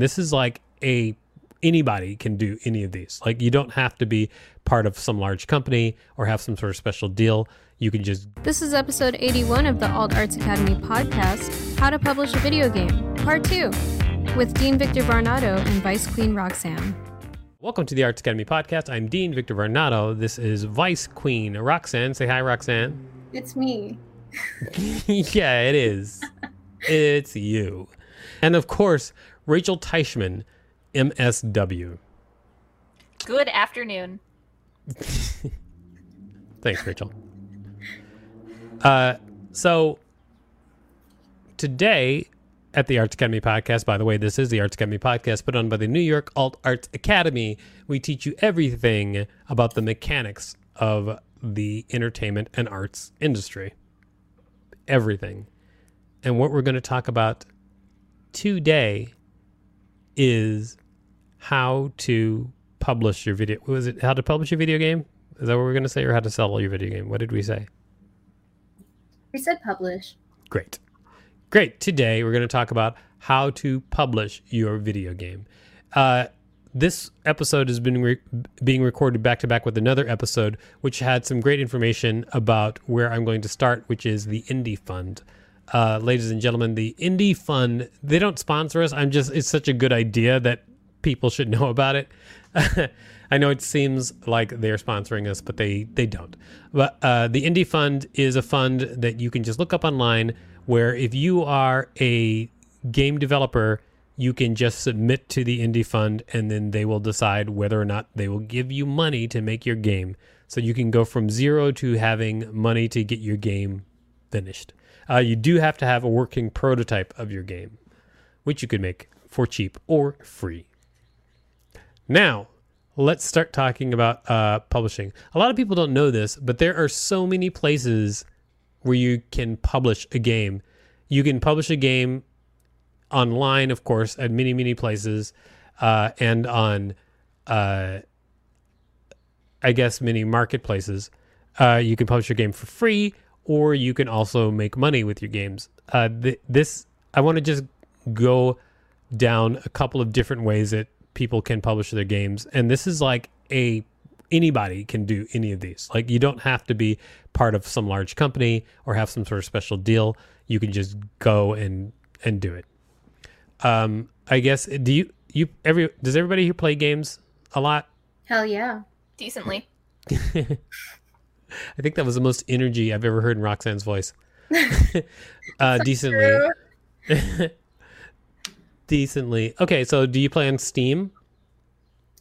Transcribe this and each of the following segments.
This is like a anybody can do any of these. Like you don't have to be part of some large company or have some sort of special deal. You can just This is episode 81 of the Alt Arts Academy podcast How to Publish a Video Game, Part 2, with Dean Victor Varnado and Vice Queen Roxanne. Welcome to the Arts Academy podcast. I'm Dean Victor Varnado. This is Vice Queen Roxanne. Say hi, Roxanne. It's me. yeah, it is. it's you. And of course, Rachel Teichman, MSW. Good afternoon. Thanks, Rachel. Uh, so today at the Arts Academy podcast, by the way, this is the Arts Academy podcast put on by the New York Alt Arts Academy. We teach you everything about the mechanics of the entertainment and arts industry. Everything. And what we're going to talk about today is how to publish your video. Was it how to publish a video game? Is that what we're going to say, or how to sell your video game? What did we say? We said publish. Great. Great. Today we're going to talk about how to publish your video game. Uh, this episode has been re- being recorded back to back with another episode, which had some great information about where I'm going to start, which is the Indie Fund. Uh, ladies and gentlemen, the Indie Fund, they don't sponsor us. I'm just, it's such a good idea that people should know about it. I know it seems like they're sponsoring us, but they, they don't. But uh, the Indie Fund is a fund that you can just look up online where if you are a game developer, you can just submit to the Indie Fund and then they will decide whether or not they will give you money to make your game. So you can go from zero to having money to get your game finished. Uh, you do have to have a working prototype of your game, which you could make for cheap or free. Now, let's start talking about uh, publishing. A lot of people don't know this, but there are so many places where you can publish a game. You can publish a game online, of course, at many, many places, uh, and on, uh, I guess, many marketplaces. Uh, you can publish your game for free, or you can also make money with your games. Uh, th- this, I want to just go down a couple of different ways that people can publish their games, and this is like a anybody can do any of these. Like you don't have to be part of some large company or have some sort of special deal. You can just go and and do it. Um, I guess do you you every does everybody here play games a lot? Hell yeah. Decently. I think that was the most energy I've ever heard in Roxanne's voice. uh, decently. decently. Okay, so do you play on Steam?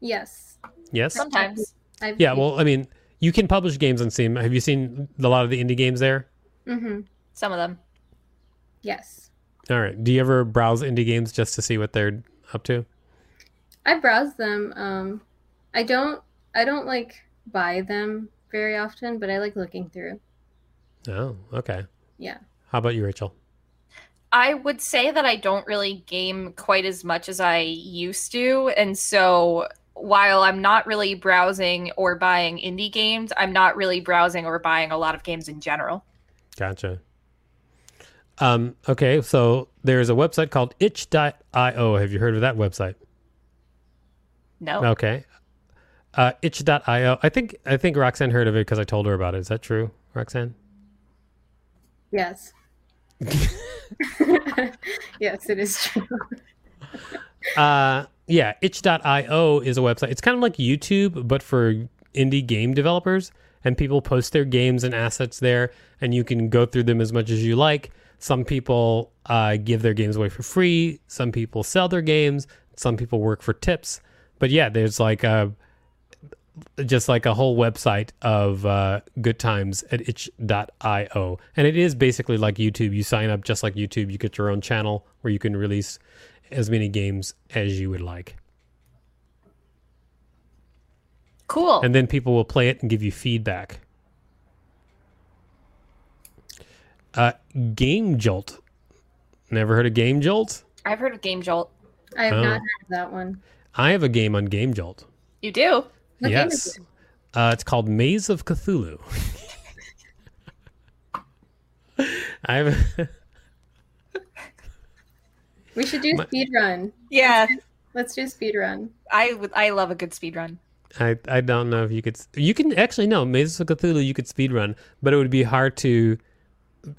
Yes. Yes. Sometimes. I've Yeah, well, I mean, you can publish games on Steam. Have you seen a lot of the indie games there? Mm-hmm. Some of them. Yes. All right. Do you ever browse indie games just to see what they're up to? I browse them. Um, I don't. I don't like buy them very often, but I like looking through. Oh, okay. Yeah. How about you, Rachel? I would say that I don't really game quite as much as I used to. And so while I'm not really browsing or buying indie games, I'm not really browsing or buying a lot of games in general. Gotcha. Um, okay, so there's a website called itch.io. Have you heard of that website? No. Okay. Uh, itch.io. I think I think Roxanne heard of it because I told her about it. Is that true, Roxanne? Yes. yes, it is true. Uh, yeah, itch.io is a website. It's kind of like YouTube, but for indie game developers. And people post their games and assets there, and you can go through them as much as you like. Some people uh, give their games away for free. Some people sell their games. Some people work for tips. But yeah, there's like a, just like a whole website of uh, good times at itch.io. And it is basically like YouTube. You sign up just like YouTube. You get your own channel where you can release as many games as you would like. Cool. And then people will play it and give you feedback. Uh, Game Jolt. Never heard of Game Jolt? I've heard of Game Jolt. I have Oh. not heard of that one. I have a game on Game Jolt. You do? What game is yes. it? Uh, it's called Maze of Cthulhu. I have. We should do My- speed run. Yeah. Let's do speed run. I would I love a good speed run. I, I don't know if you could. You can actually no Maze of Cthulhu. You could speed run, but it would be hard to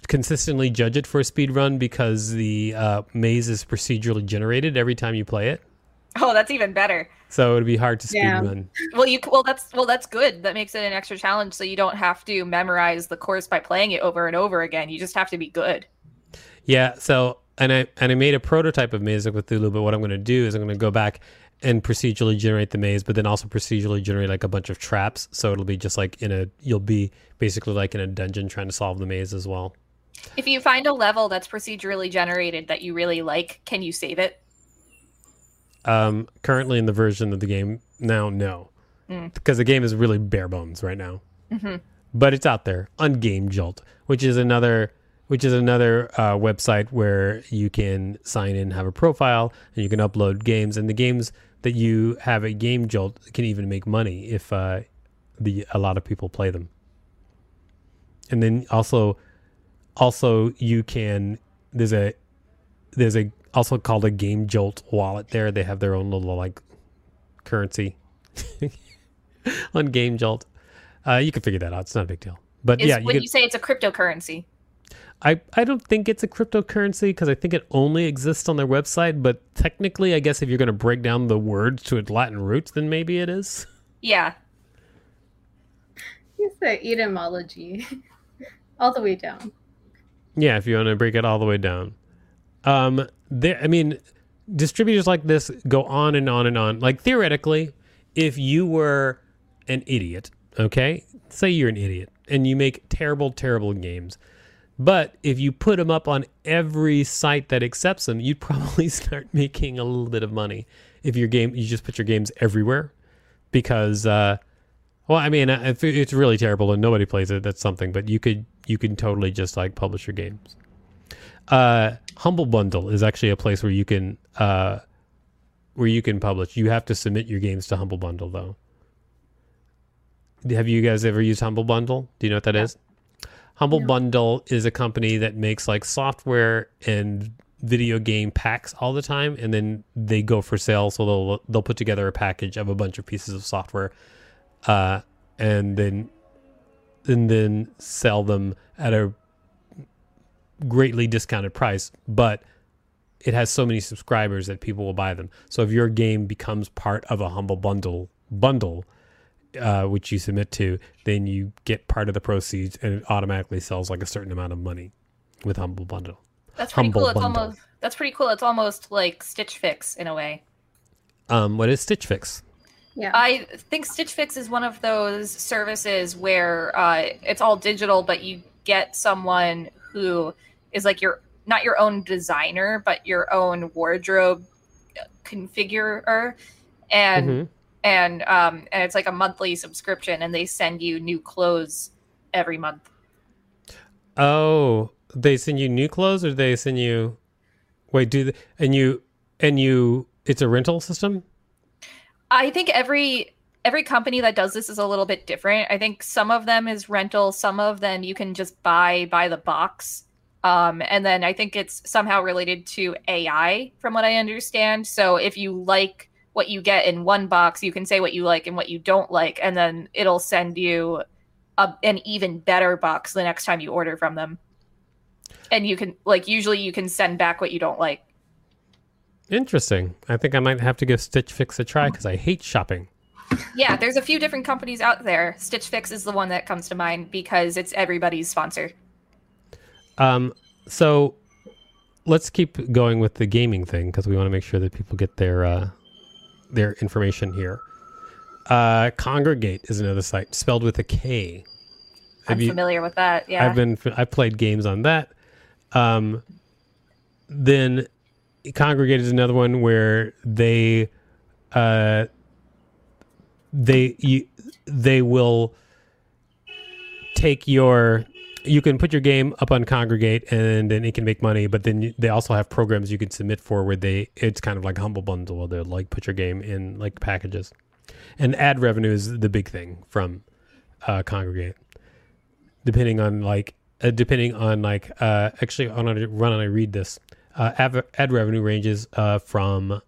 consistently judge it for a speed run because the uh, maze is procedurally generated every time you play it. Oh, that's even better. So it would be hard to speed Yeah. run. Well, you well that's well that's good. That makes it an extra challenge, so you don't have to memorize the course by playing it over and over again. You just have to be good. Yeah. So and I and I made a prototype of Maze of Cthulhu, but what I'm going to do is I'm going to go back and procedurally generate the maze, but then also procedurally generate like a bunch of traps. So it'll be just like in a you'll be basically like in a dungeon trying to solve the maze as well. If you find a level that's procedurally generated that you really like, can you save it? Um, currently in the version of the game now, no, Mm. because the game is really bare bones right now. Mhm. But it's out there on Game Jolt, which is another which is another uh, website where you can sign in, have a profile, and you can upload games. And the games that you have at Game Jolt can even make money if uh, the a lot of people play them. And then also, also you can there's a there's a also called a Game Jolt wallet there. They have their own little like currency on Game Jolt. Uh, you can figure that out. It's not a big deal. But Is yeah, you when can, you say it's a cryptocurrency. I, I don't think it's a cryptocurrency because I think it only exists on their website. But technically, I guess if you're going to break down the words to its Latin roots, then maybe it is. Yeah. It's the etymology. All the way down. Yeah, if you want to break it all the way down. Um, there. I mean, distributors like this go on and on and on. Like theoretically, if you were an idiot, okay, say you're an idiot and you make terrible, terrible games, but if you put them up on every site that accepts them, you'd probably start making a little bit of money. If your game, you just put your games everywhere, because, uh, well, I mean, if it's really terrible and nobody plays it, that's something. But you could, you can totally just like publish your games. Uh, Humble Bundle is actually a place where you can, uh, where you can publish. You have to submit your games to Humble Bundle, though. Have you guys ever used Humble Bundle? Do you know what that is? Humble Bundle is a company that makes like software and video game packs all the time, and then they go for sale. So they'll they'll put together a package of a bunch of pieces of software, uh, and then and then sell them at a greatly discounted price. But it has so many subscribers that people will buy them. So if your game becomes part of a Humble Bundle bundle, uh, which you submit to, then you get part of the proceeds, and it automatically sells like a certain amount of money with Humble Bundle. That's pretty Humble cool. It's Bundle. almost that's pretty cool. It's almost like Stitch Fix in a way. Um, what is Stitch Fix? Yeah. I think Stitch Fix is one of those services where uh, it's all digital, but you get someone who is like your not your own designer, but your own wardrobe configurer, and Mhm. and um and it's like a monthly subscription, and they send you new clothes every month. Oh, they send you new clothes, or they send you? Wait, do they, and you and you? It's a rental system. I think every every company that does this is a little bit different. I think some of them is rental, some of them you can just buy by the box. Um, and then I think it's somehow related to AI, from what I understand. So if you like what you get in one box, you can say what you like and what you don't like, and then it'll send you a, an even better box the next time you order from them. And you can like usually you can send back what you don't like. Interesting. I think I might have to give Stitch Fix a try because I hate shopping. Yeah, there's a few different companies out there. Stitch Fix is the one that comes to mind because it's everybody's sponsor. Um, so let's keep going with the gaming thing because we want to make sure that people get their uh, their information here. Uh, Kongregate is another site spelled with a K. I'm you- familiar with that. Yeah. I've been I played games on that. Um, then Kongregate is another one where they uh they you they will take your you can put your game up on Kongregate and then it can make money, but then they also have programs you can submit for where they it's kind of like Humble Bundle where they'll like put your game in like packages. And ad revenue is the big thing from uh, Kongregate. Depending on like uh, depending on like uh actually on a run on I read this? Uh ad, ad revenue ranges uh from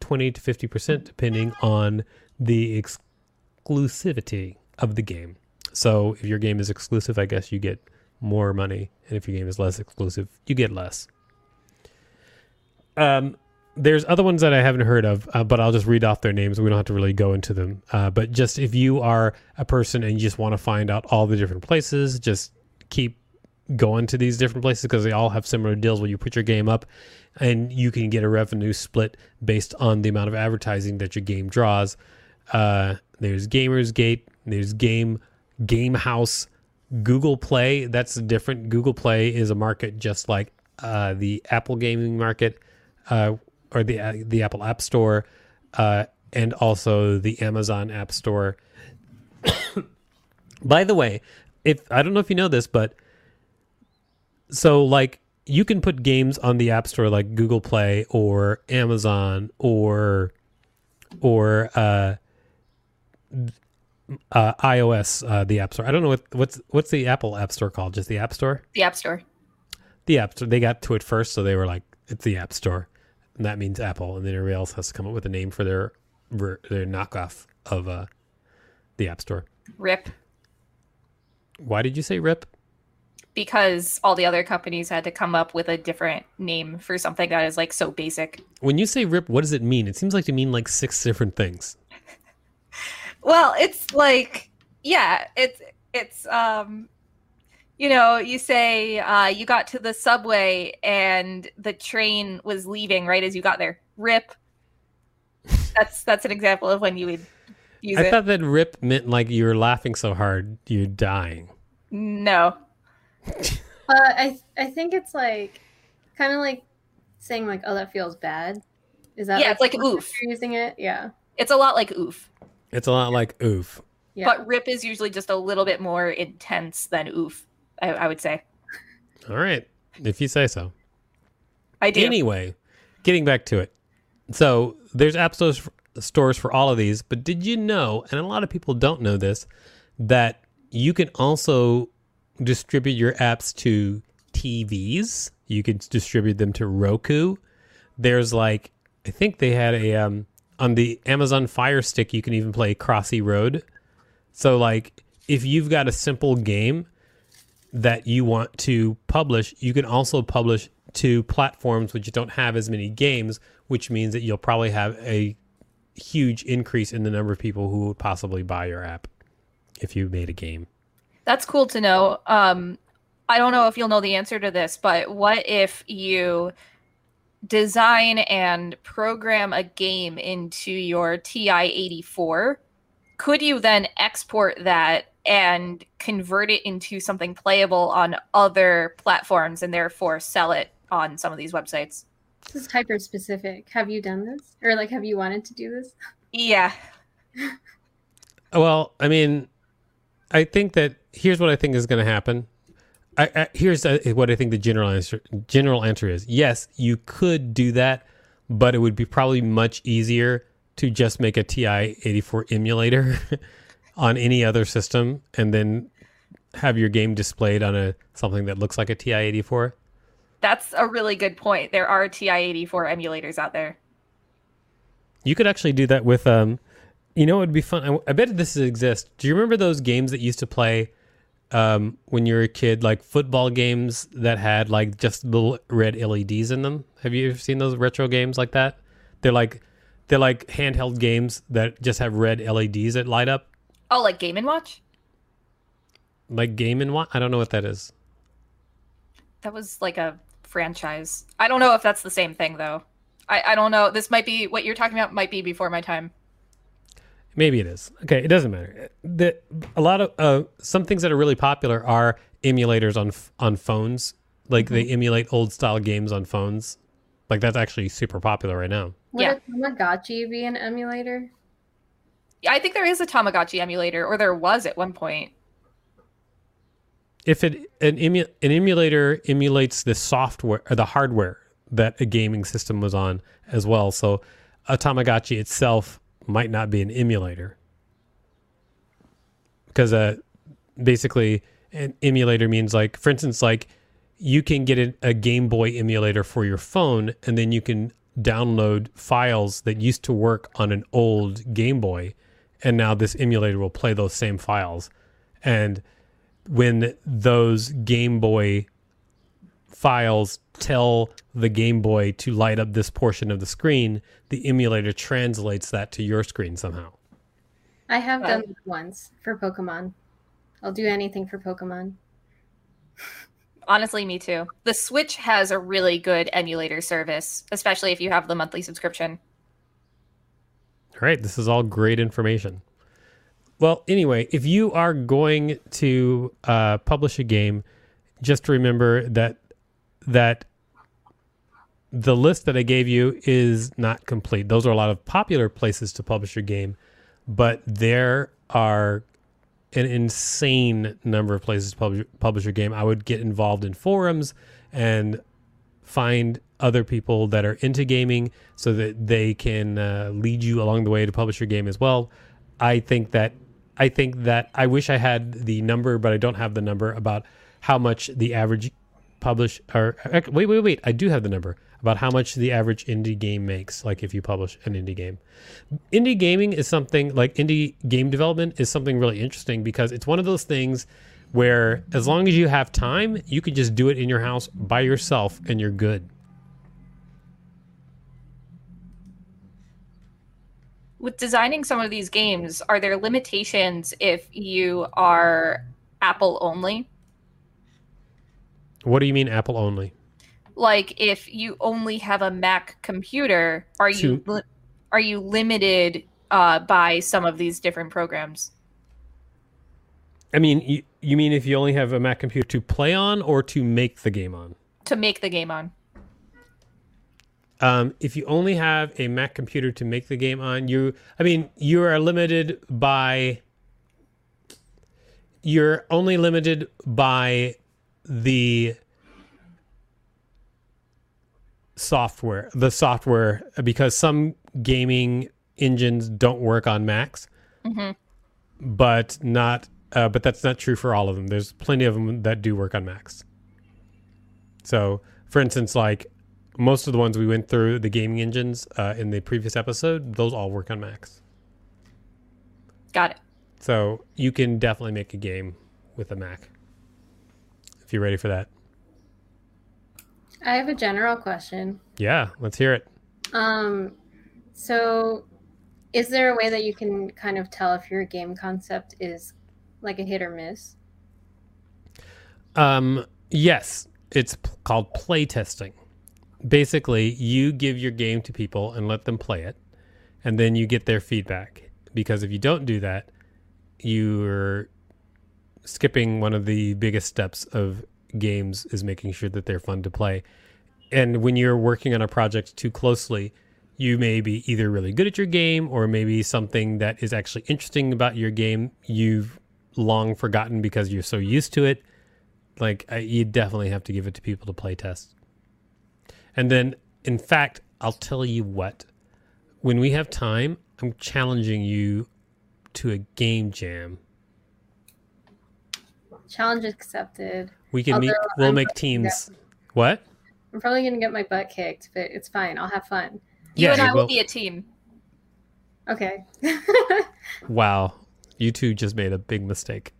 20 to 50 percent depending on the exclusivity of the game so if your game is exclusive I guess you get more money and if your game is less exclusive you get less um there's other ones that I haven't heard of, uh, but I'll just read off their names. We don't have to really go into them. Uh, but just if you are a person and you just want to find out all the different places, just keep going to these different places because they all have similar deals where you put your game up and you can get a revenue split based on the amount of advertising that your game draws. Uh, there's Gamersgate, there's Game Game House, Google Play. That's different. Google Play is a market just like uh, the Apple gaming market. Uh, or the uh, the Apple App Store, uh, and also the Amazon App Store. By the way, if I don't know if you know this, but so like you can put games on the App Store like Google Play or Amazon or or uh, uh, iOS uh, the App Store. I don't know what what's what's the Apple App Store called? Just the App Store. the App Store. The App Store. They got to it first, so they were like, "It's the App Store," and that means Apple. And then everybody else has to come up with a name for their their knockoff of uh, the App Store. RIP. Why did you say RIP? Because all the other companies had to come up with a different name for something that is like so basic. When you say RIP, what does it mean? It seems like to mean like six different things. Well, it's like yeah, it's it's um you know, you say uh you got to the subway and the train was leaving right as you got there. Rip. That's that's an example of when you would use I it. thought that RIP meant like you were laughing so hard you're dying. no. Uh, I I think it's like kind of like saying like, "Oh, that feels bad." Is that Yeah, it's like oof. You're using it, yeah, It's a lot like oof. It's a lot like oof. yeah. But rip is usually just a little bit more intense than oof, I, I would say. All right, if you say so. I do. Anyway, getting back to it. So there's app stores, stores for all of these, but did you know, and a lot of people don't know this, that you can also distribute your apps to TVs. You can distribute them to Roku. There's like, I think they had a, um, on the Amazon Fire Stick, you can even play Crossy Road. So, like, if you've got a simple game that you want to publish, you can also publish to platforms which don't have as many games, which means that you'll probably have a huge increase in the number of people who would possibly buy your app if you made a game. That's cool to know. Um, I don't know if you'll know the answer to this, but what if you design and program a game into your TI 84? Could you then export that and convert it into something playable on other platforms and therefore sell it on some of these websites? this is hyper specific. Have you done this, or like, have you wanted to do this? Yeah. Well, I mean, I think that here's what I think is going to happen. I, I, here's uh what I think the general answer general answer is. Yes, you could do that, but it would be probably much easier to just make a TI-84 emulator on any other system and then have your game displayed on a something that looks like a TI-84. That's a really good point. There are TI 84 emulators out there. You could actually do that with um you know it would be fun. I, I bet this exists. Do you remember those games that used to play um when you were a kid like football games that had like just little red LEDs in them? Have you ever seen those retro games like that? They're like they're like handheld games that just have red LEDs that light up Oh, like Game and Watch? like Game and Watch. I don't know what that is. That was like a franchise. I don't know if that's the same thing though. I, I don't know. This might be what you're talking about might be before my time. Maybe it is. Okay, it doesn't matter. The, a lot of uh, some things that are really popular are emulators on on phones. Like they emulate old style games on phones. Like that's actually super popular right now. Would Yeah. a Tamagotchi be an emulator? I think there is a Tamagotchi emulator, or there was at one point. If it an emu, an emulator emulates the software or the hardware that a gaming system was on as well, so a Tamagotchi itself might not be an emulator because uh, basically an emulator means like, for instance, like you can get a, a Game Boy emulator for your phone, and then you can download files that used to work on an old Game Boy, and now this emulator will play those same files. And when those Game Boy files tell the Game Boy to light up this portion of the screen, the emulator translates that to your screen somehow. I have done that once for Pokemon. I'll do anything for Pokemon. Honestly, me too. The Switch has a really good emulator service, especially if you have the monthly subscription. All right, this is all great information. Well, anyway, if you are going to uh, publish a game, just remember that that the list that I gave you is not complete. Those are a lot of popular places to publish your game, but there are an insane number of places to publish, publish your game. I would get involved in forums and find other people that are into gaming so that they can uh, lead you along the way to publish your game as well. I think that I think that I wish I had the number, but I don't have the number about how much the average publish or wait wait wait I do have the number about how much the average indie game makes like if you publish an indie game. Indie gaming is something like indie game development is something really interesting because it's one of those things where as long as you have time, you can just do it in your house by yourself and you're good. With designing some of these games, are there limitations if you are Apple only? What do you mean Apple only? Like if you only have a Mac computer, are you are you limited uh, by some of these different programs? I mean, you, you mean if you only have a Mac computer to play on or to make the game on? to make the game on. Um, if you only have a Mac computer to make the game on, you, I mean, you are limited by, you're only limited by the software, the software, because some gaming engines don't work on Macs, but not, uh, but that's not true for all of them. There's plenty of them that do work on Macs. So, for instance, like most of the ones we went through, the gaming engines uh, in the previous episode, those all work on Macs. Got it. So you can definitely make a game with a Mac if you're ready for that. I have a general question. Yeah, let's hear it. Um, so is there a way that you can kind of tell if your game concept is like a hit or miss? Um, yes, it's p- called play testing. Basically, you give your game to people and let them play it, and then you get their feedback. Because if you don't do that, you're skipping one of the biggest steps of games is making sure that they're fun to play. And when you're working on a project too closely, you may be either really good at your game or maybe something that is actually interesting about your game you've long forgotten because you're so used to it. Like you definitely have to give it to people to play test. And then in fact i'll tell you what. When we have time i'm challenging you to a game jam Challenge accepted. we can meet we'll I'm make probably teams what I'm probably gonna get my butt kicked, but it's fine. I'll have fun. You Yeah, and I will will. be a team. Okay. wow you two just made a big mistake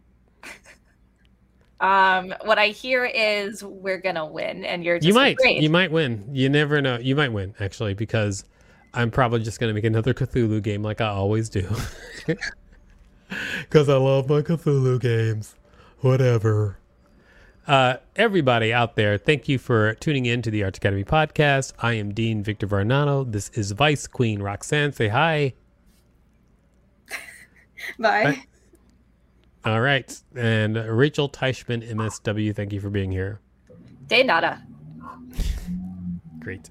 Um, what I hear is we're gonna win, and you're just you might afraid. you might win you never know you might win actually because i'm probably just going to make another cthulhu game like i always do because i love my cthulhu games whatever uh, everybody out there thank you for tuning in to the arts academy podcast i am dean victor varnado this is vice queen roxanne say hi Bye. All right. And Rachel Teichman, MSW, thank you for being here. De nada. Great.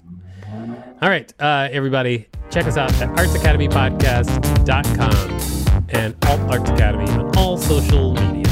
All right, uh, everybody, check us out at artsacademypodcast.com and Alt Arts Academy on all social media.